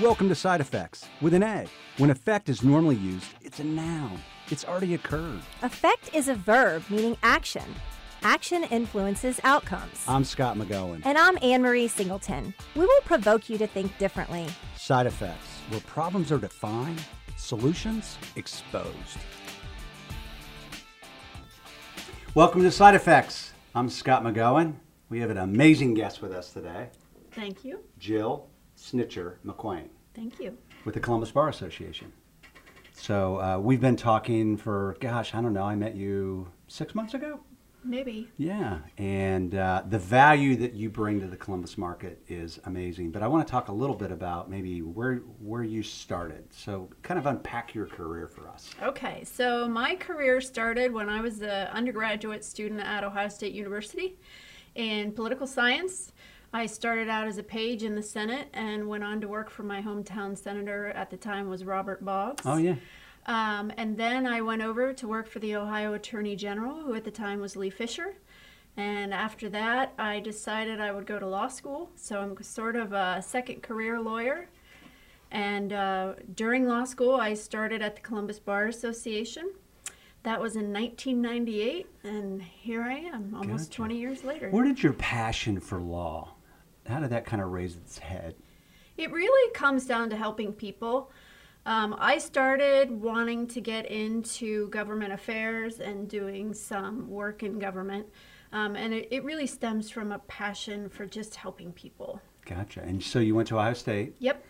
Welcome to Side Effects with an A. When effect is normally used, it's a noun. It's already occurred. Effect is a verb meaning action. Action influences outcomes. I'm Scott McGohan. And I'm Anne Marie Singleton. We will provoke you to think differently. Side Effects, where problems are defined, solutions exposed. Welcome to Side Effects. I'm Scott McGohan. We have an amazing guest with us today, Thank you. Jill Snitcher McQuaide Thank you. with the Columbus Bar Association. So uh, we've been talking for, gosh, I don't know, I met you six months ago? Maybe. Yeah, and uh, the value that you bring to the Columbus market is amazing. But I want to talk a little bit about maybe where where you started. So, kind of unpack your career for us. Okay, so my career started when I was an undergraduate student at Ohio State University in political science. I started out as a page in the Senate and went on to work for my hometown senator at the time was Robert Boggs. Oh yeah, Um, and then I went over to work for the Ohio Attorney General, who at the time was Lee Fisher. And after that, I decided I would go to law school. So I'm sort of a second career lawyer. And uh, during law school, I started at the Columbus Bar Association. That was in 1998, and here I am, almost Gotcha. 20 years later. where did your passion for law? How did that kind of raise its head? It really comes down to helping people. Um, I started wanting to get into government affairs and doing some work in government. Um, and it, it really stems from a passion for just helping people. Gotcha. And so you went to Ohio State. Yep.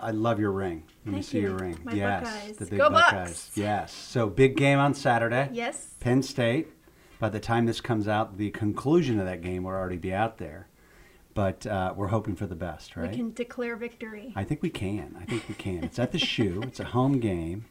I love your ring. Let me Thank see you. your ring. My yes, Buckeyes. the big Go Buckeyes. Bucks! Yes. So big game on Saturday. Yes. Penn State. By the time this comes out, the conclusion of that game will already be out there. But uh, we're hoping for the best, right? We can declare victory. I think we can. I think we can. It's at the shoe. It's a home game,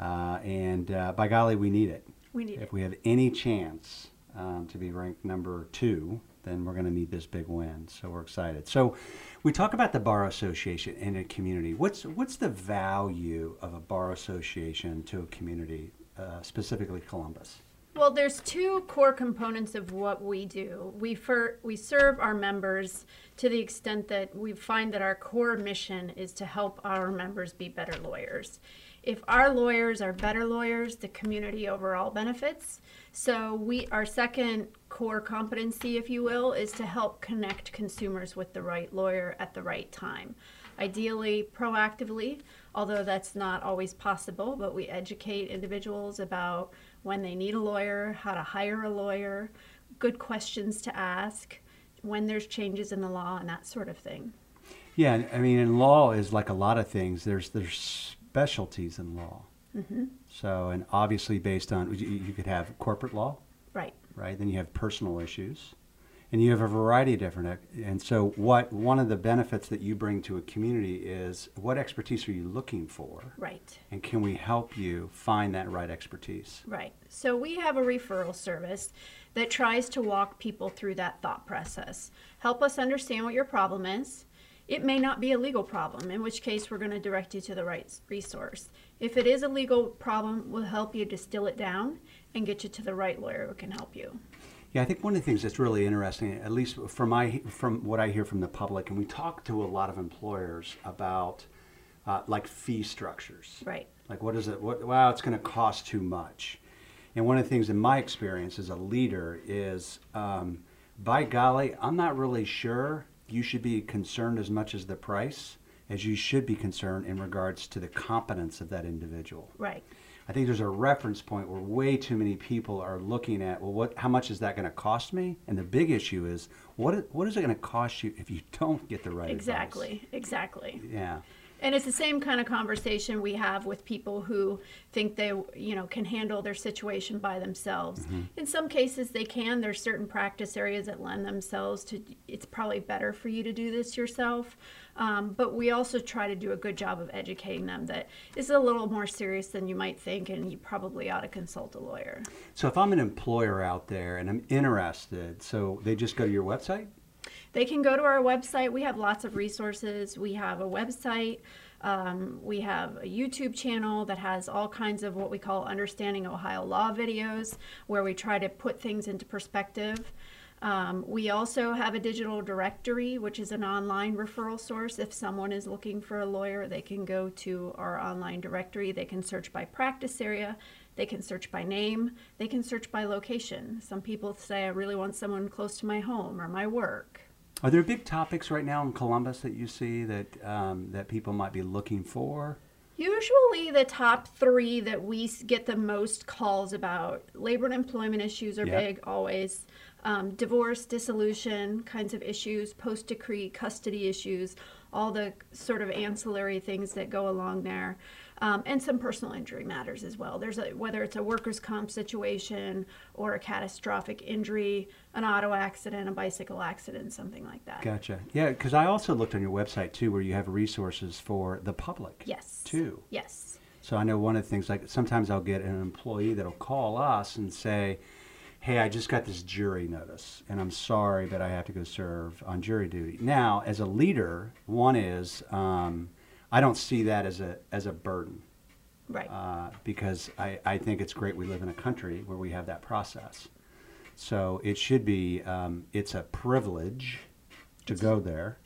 uh, and uh, by golly, we need it. We need If it. we have any chance um, to be ranked number two, then we're going to need this big win. So we're excited. So we talk about the bar association in a community. What's what's the value of a bar association to a community, uh, specifically Columbus? Well, there's two core components of what we do. We fir- we serve our members to the extent that we find that our core mission is to help our members be better lawyers. If our lawyers are better lawyers, the community overall benefits. So we our second core competency, if you will, is to help connect consumers with the right lawyer at the right time. Ideally, proactively, although that's not always possible, but we educate individuals about when they need a lawyer, how to hire a lawyer, good questions to ask, when there's changes in the law, and that sort of thing. Yeah, I mean, in law is like a lot of things. There's there's specialties in law. Mm-hmm. So, and obviously based on you, you could have corporate law, Right. right? Then you have personal issues, and you have a variety of different. And so, what one of the benefits that you bring to a community is what expertise are you looking for, Right. and can we help you find that right expertise? Right. So we have a referral service that tries to walk people through that thought process. Help us understand what your problem is. It may not be a legal problem, in which case we're going to direct you to the right resource. If it is a legal problem, we'll help you distill it down and get you to the right lawyer who can help you. Yeah, I think one of the things that's really interesting, at least from my from what I hear from the public, and we talk to a lot of employers about uh, like fee structures. Right. Like, what is it? What, wow, it's going to cost too much. And one of the things in my experience as a leader is, um, by golly, I'm not really sure you should be concerned as much as the price as you should be concerned in regards to the competence of that individual. Right. I think there's a reference point where way too many people are looking at, well, what, how much is that going to cost me? And the big issue is, what, what is it going to cost you if you don't get the right advice? Exactly. Exactly. Yeah. And it's the same kind of conversation we have with people who think they, you know, can handle their situation by themselves. Mm-hmm. In some cases, they can. There's certain practice areas that lend themselves to. It's probably better for you to do this yourself. Um, but we also try to do a good job of educating them that it's a little more serious than you might think, and you probably ought to consult a lawyer. So if I'm an employer out there and I'm interested, so they just go to your website? They can go to our website. We have lots of resources. We have a website. Um, we have a YouTube channel that has all kinds of what we call Understanding Ohio Law videos, where we try to put things into perspective. Um, we also have a digital directory, which is an online referral source. If someone is looking for a lawyer, they can go to our online directory. They can search by practice area, they can search by name, they can search by location. Some people say, I really want someone close to my home or my work. Are there big topics right now in Columbus that you see that um, that people might be looking for? Usually, the top three that we get the most calls about labor and employment issues are Yep. big, always. Um, divorce, dissolution kinds of issues, post decree custody issues, all the sort of ancillary things that go along there, um, and some personal injury matters as well. There's a, whether it's a workers' comp situation or a catastrophic injury, an auto accident, a bicycle accident, something like that. Gotcha. Yeah, because I also looked on your website too, where you have resources for the public. Yes. Too. Yes. So I know one of the things like sometimes I'll get an employee that'll call us and say, "Hey, I just got this jury notice, and I'm sorry, but I have to go serve on jury duty." Now, as a leader, one is um, I don't see that as a as a burden Right. uh, because I, I think it's great we live in a country where we have that process. So it should be um, it's a privilege to go there,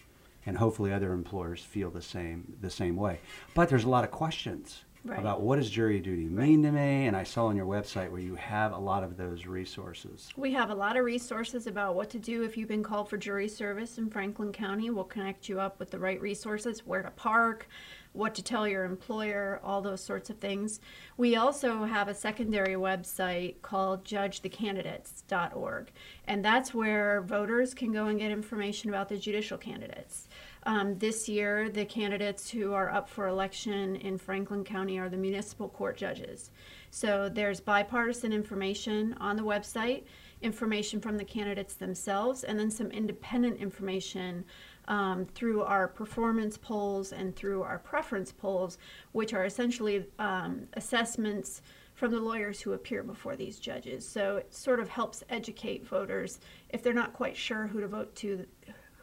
and hopefully other employers feel the same the same way. But there's a lot of questions Right. about what does jury duty mean to me, and I saw on your website where you have a lot of those resources. We have a lot of resources about what to do if you've been called for jury service in Franklin County. We'll connect you up with the right resources, where to park, what to tell your employer, all those sorts of things. We also have a secondary website called judgethecandidates.org, and that's where voters can go and get information about the judicial candidates. Um, this year, the candidates who are up for election in Franklin County are the municipal court judges. So there's bipartisan information on the website, information from the candidates themselves, and then some independent information um, through our performance polls and through our preference polls, which are essentially um, assessments from the lawyers who appear before these judges. So it sort of helps educate voters if they're not quite sure who to vote to,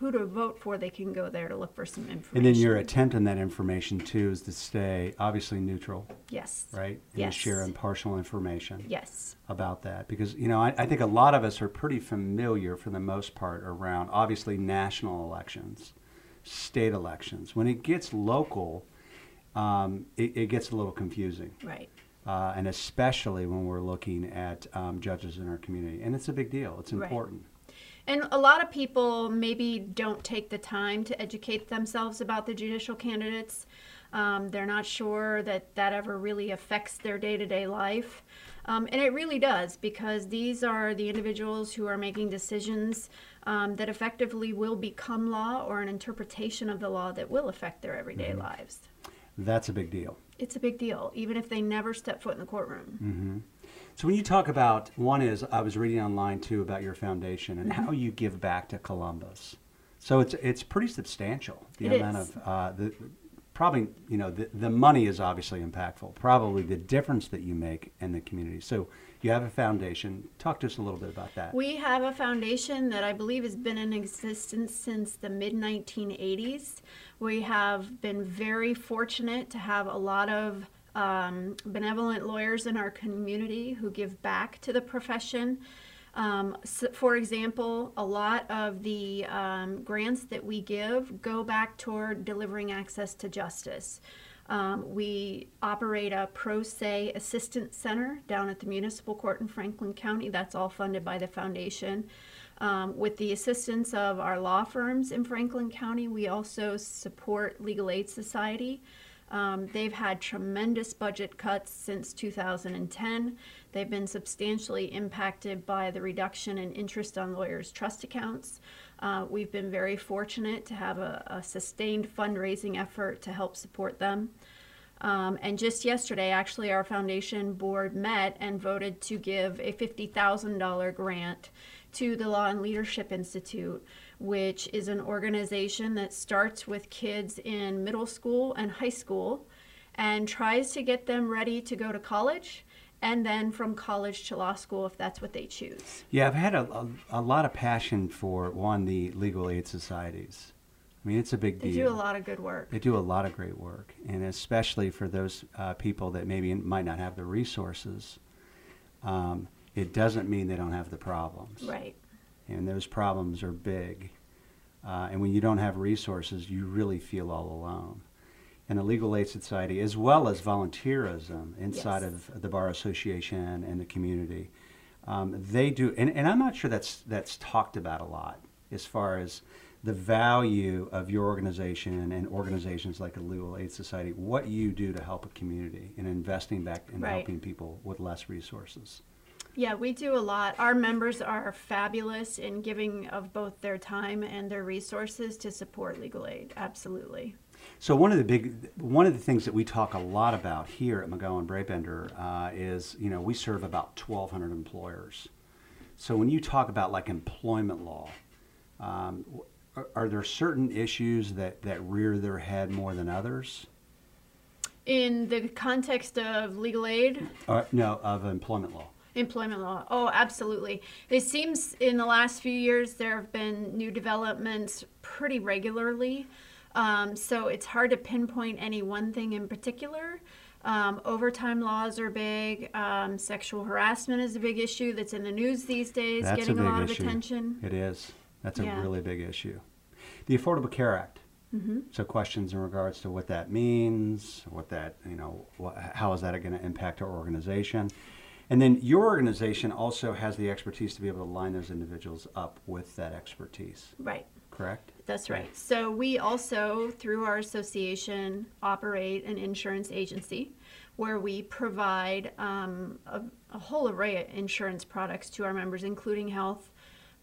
who to vote for. They can go there to look for some information. And then your attempt on that information too is to stay obviously neutral, yes, right? And Yes. share impartial information. yes, about that because you know I, I think a lot of us are pretty familiar for the most part around obviously national elections state elections when it gets local um, it, it gets a little confusing right. uh, and especially when we're looking at um, judges in our community and it's a big deal it's Right. And a lot of people maybe don't take the time to educate themselves about the judicial candidates. Um, they're not sure that that ever really affects their day to day life. Um, and it really does because these are the individuals who are making decisions um, that effectively will become law or an interpretation of the law that will affect their everyday lives. That's a big deal It's a big deal, even if they never step foot in the courtroom. So when you talk about one is I was reading online too about your foundation and Mm-hmm. how you give back to Columbus. So it's it's pretty substantial the It amount is. of uh, the probably you know the, the money is obviously impactful. Probably the difference that you make in the community. So you have a foundation. Talk to us a little bit about that. We have a foundation that I believe has been in existence since the mid 1980s. We have been very fortunate to have a lot of um, benevolent lawyers in our community who give back to the profession. Um, s for example, a lot of the um, grants that we give go back toward delivering access to justice. Um, we operate a pro se assistance center down at the municipal court in Franklin County. That's all funded by the foundation. Um, with the assistance of our law firms in Franklin County, we also support Legal Aid Society. Um, they've had tremendous budget cuts since 2010. They've been substantially impacted by the reduction in interest on lawyers' trust accounts. Uh, we've been very fortunate to have a, a sustained fundraising effort to help support them. Um, and just yesterday, actually, our foundation board met and voted to give a $50,000 grant to the Law and Leadership Institute, which is an organization that starts with kids in middle school and high school and tries to get them ready to go to college and then from college to law school if that's what they choose. Yeah, I've had a, a, a lot of passion for one the legal aid societies. I mean, it's a big They deal. They do a lot of good work. They do a lot of great work, and especially for those uh, people that maybe might not have the resources, um, it doesn't mean they don't have the problems. Right. and those problems are big. Uh, and when you don't have resources, you really feel all alone. And the Legal Aid Society, as well as volunteerism inside Yes. of the Bar Association and the community, um, they do. And, and I'm not sure that's that's talked about a lot as far as the value of your organization and organizations like the Legal Aid Society, what you do to help a community and investing back in Right. helping people with less resources. Yeah, we do a lot. Our members are fabulous in giving of both their time and their resources to support legal aid. Absolutely. So one of the big, one of the things that we talk a lot about here at McGohan Brabender uh, is, you know, we serve about 1,200 employers. So when you talk about like employment law, um, are, are there certain issues that, that rear their head more than others? In the context of legal aid, Uh, no, of employment law. Employment law. Oh, absolutely. It seems in the last few years there have been new developments pretty regularly. Um, so it's hard to pinpoint any one thing in particular. Um, overtime laws are big. Um, sexual harassment is a big issue that's in the news these days, That's getting a a, lot issue. of attention. It is. That's a Yeah. really big issue. The Affordable Care Act. Mm-hmm. So questions in regards to what that means, what that you know, what, how is that going to impact our organization, and then your organization also has the expertise to be able to line those individuals up with that expertise. Right. Correct. That's right. So we also, through our association, operate an insurance agency where we provide um, a, a whole array of insurance products to our members, including health,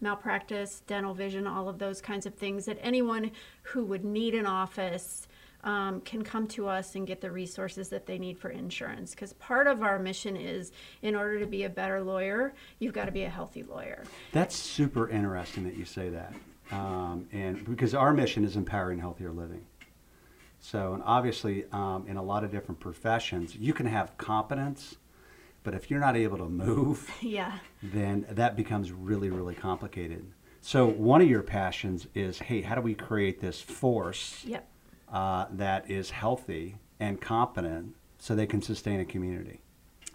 malpractice, dental vision, all of those kinds of things that anyone who would need an office um, can come to us and get the resources that they need for insurance. Because part of our mission is in order to be a better lawyer, you've got to be a healthy lawyer. That's super interesting that you say that, um, and because our mission is empowering healthier living. So, and obviously, um, in a lot of different professions, you can have competence, but if you're not able to move, yeah. then that becomes really, really complicated. So, one of your passions is hey, how do we create this force Yep. Uh, that is healthy and competent so they can sustain a community?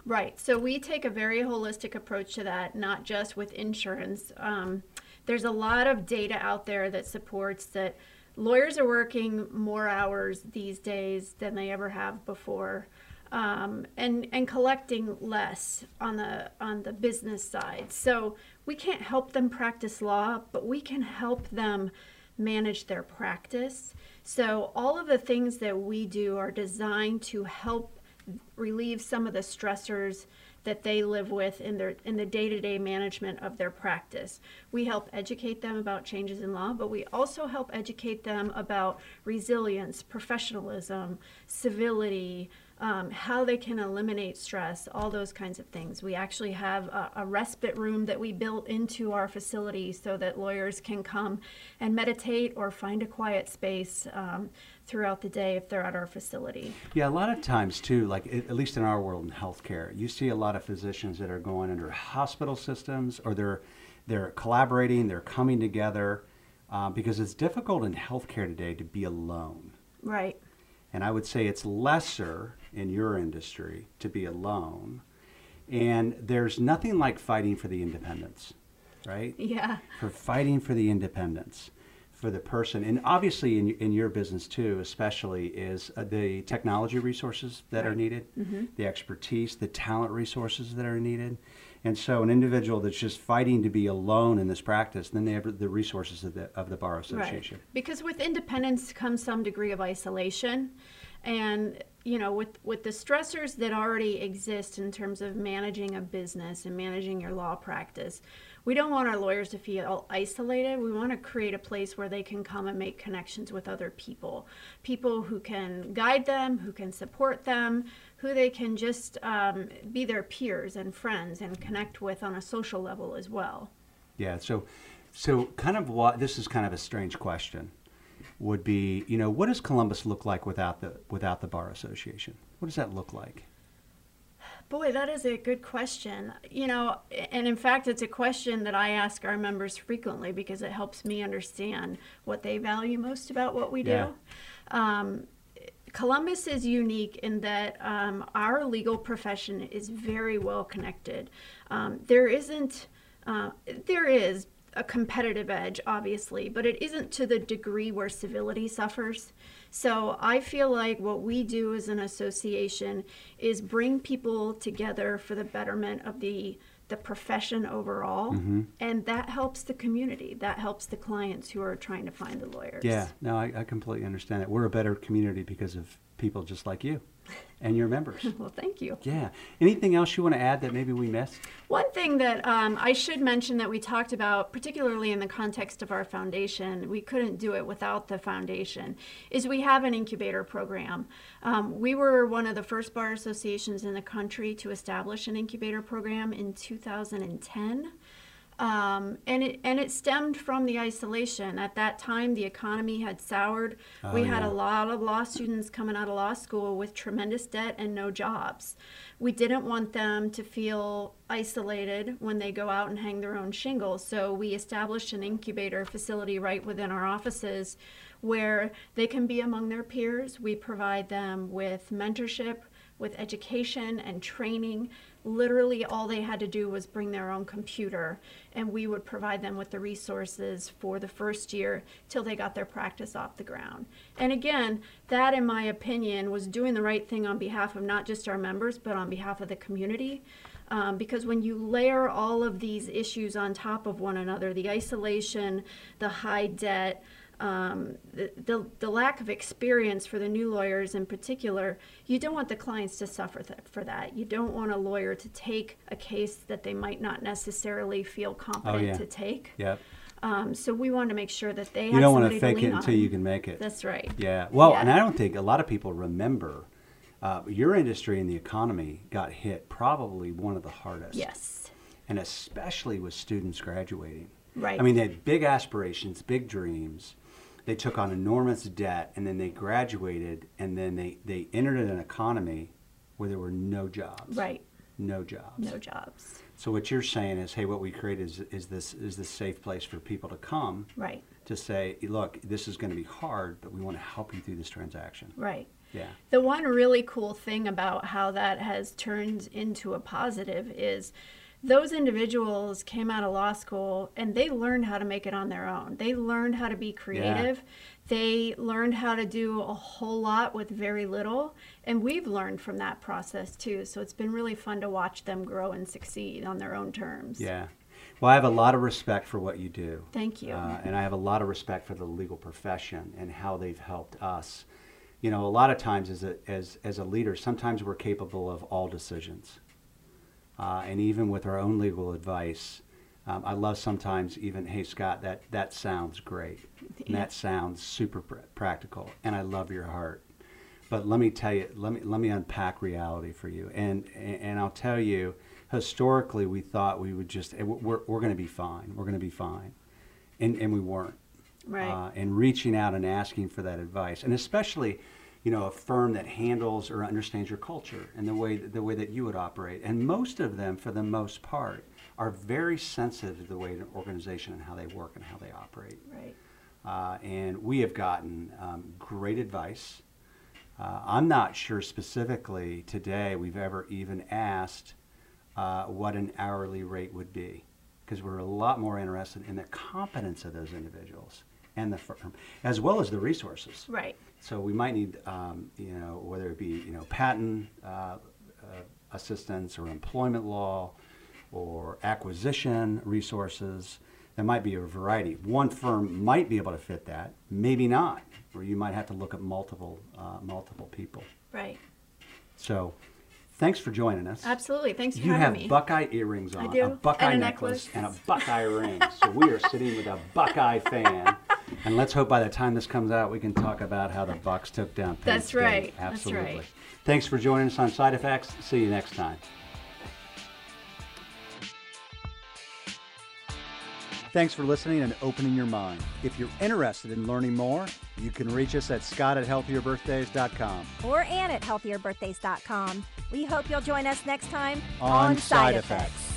Right. So we take a very holistic approach to that, not just with insurance. Um, there's a lot of data out there that supports that lawyers are working more hours these days than they ever have before. Um, and and collecting less on the on the business side. So we can't help them practice law, but we can help them manage their practice. So all of the things that we do are designed to help relieve some of the stressors that they live with in their in the day-to-day management of their practice. We help educate them about changes in law, but we also help educate them about resilience, professionalism, civility, um, how they can eliminate stress, all those kinds of things. We actually have a, a respite room that we built into our facility so that lawyers can come and meditate or find a quiet space um, throughout the day if they're at our facility. Yeah, a lot of times too, like at least in our world in healthcare, you see a lot of physicians that are going under hospital systems or they're they're collaborating, they're coming together uh, because it's difficult in healthcare today to be alone. Right. And I would say it's lesser in your industry to be alone. And there's nothing like fighting for the independence, right? Yeah. for fighting for the independence for the person and obviously in, in your business too especially is uh, the technology resources that are needed Mm-hmm. the expertise the talent resources that are needed and so an individual that's just fighting to be alone in this practice then they have the resources of the, of the bar association Right. Because with independence comes some degree of isolation. And, you know, with, with the stressors that already exist in terms of managing a business and managing your law practice, we don't want our lawyers to feel isolated. We want to create a place where they can come and make connections with other people. People who can guide them, who can support them, who they can just um, be their peers and friends and connect with on a social level as well. Yeah. So, so kind of what this is kind of a strange question would be, you know, what does Columbus look like without the without the bar association? What does that look like? Boy, that is a good question. You know, and in fact, it's a question that I ask our members frequently because it helps me understand what they value most about what we do. Yeah. Um, Columbus is unique in that um, our legal profession is very well connected. Um, there isn't, uh, there is a competitive edge, obviously, but it isn't to the degree where civility suffers. So I feel like what we do as an association is bring people together for the betterment of the the profession overall, Mm-hmm. and that helps the community. That helps the clients who are trying to find the lawyers. Yeah, no, I, I completely understand that We're a better community because of people just like you and your members. Well, thank you. Yeah. Anything else you want to add that maybe we missed? One thing that um, I should mention that we talked about, particularly in the context of our foundation, we couldn't do it without the foundation, is we have an incubator program. Um, we were one of the first bar associations in the country to establish an incubator program in 2010. Um, and it and it stemmed from the isolation. At that time, the economy had soured. we had yeah. a lot of law students coming out of law school with tremendous debt and no jobs. We didn't want them to feel isolated when they go out and hang their own shingles. So we established an incubator facility right within our offices where they can be among their peers. We provide them with mentorship, with education and training. Literally, all they had to do was bring their own computer, and we would provide them with the resources for the first year till they got their practice off the ground. And again, that, in my opinion, was doing the right thing on behalf of not just our members, but on behalf of the community. Um, because when you layer all of these issues on top of one another the isolation, the high debt, um, the, the, the lack of experience for the new lawyers in particular, you don't want the clients to suffer th- for that. You don't want a lawyer to take a case that they might not necessarily feel competent Oh, yeah. to take. Yep. Um, so we want to make sure that they You have don't want to fake lean it until on. you can make it. That's right. Yeah. Well, Yeah. and I don't think a lot of people remember uh, your industry and the economy got hit probably one of the hardest. Yes. And especially with students graduating. Right. I mean, they had big aspirations, big dreams. They took on enormous debt, and then they graduated, and then they, they entered an economy where there were no jobs. Right. No jobs. No jobs. So what you're saying is, hey, what we created is, is this is this safe place for people to come Right. to say, look, this is going to be hard, but we want to help you through this transaction. Right. Yeah. The one really cool thing about how that has turned into a positive is those individuals came out of law school and they learned how to make it on their own. They learned how to be creative. They learned how to do a whole lot with very little. And we've learned from that process too. So it's been really fun to watch them grow and succeed on their own terms. Yeah. Well, I have a lot of respect for what you do. Thank you. Uh, and I have a lot of respect for the legal profession and how they've helped us. You know, a lot of times as a, as, as a leader, sometimes we're capable of all decisions. Uh, and even with our own legal advice, um, I love sometimes even, hey, Scott, that, that sounds great. Yeah. that sounds super pr- practical. And I love your heart. But let me tell you, let me, let me unpack reality for you. And, and, and I'll tell you, historically, we thought we would just, eh, we're, we're going to be fine. We're going to be fine. And, and we weren't Right. uh, and reaching out and asking for that advice, and especially, you know, a firm that handles or understands your culture and the way the way that you would operate. And most of them, for the most part, are very sensitive to the way an organization and how they work and how they operate. right. Uh, and we have gotten um, great advice. Uh, I'm not sure specifically today we've ever even asked uh, what an hourly rate would be because we're a lot more interested in the competence of those individuals and the firm, as well as the resources. Right. So we might need, um, you know, whether it be, you know, patent uh, uh, assistance or employment law or acquisition resources. There might be a variety. One firm might be able to fit that, maybe not, or you might have to look at multiple, uh, multiple people. Right. So, thanks for joining us. Absolutely. Thanks for You having have me. Buckeye earrings on, a Buckeye and necklace, necklace. and a Buckeye ring. So we are sitting with a Buckeye fan. And let's hope by the time this comes out, we can talk about how the Bucks took down Penn That's State. right. That's Absolutely. right. Thanks for joining us on Side Effects. See you next time. Thanks for listening and opening your mind. If you're interested in learning more, you can reach us at scott at healthierbirthdays.com. Or Ann at healthierbirthdays.com. We hope you'll join us next time On Side Effects.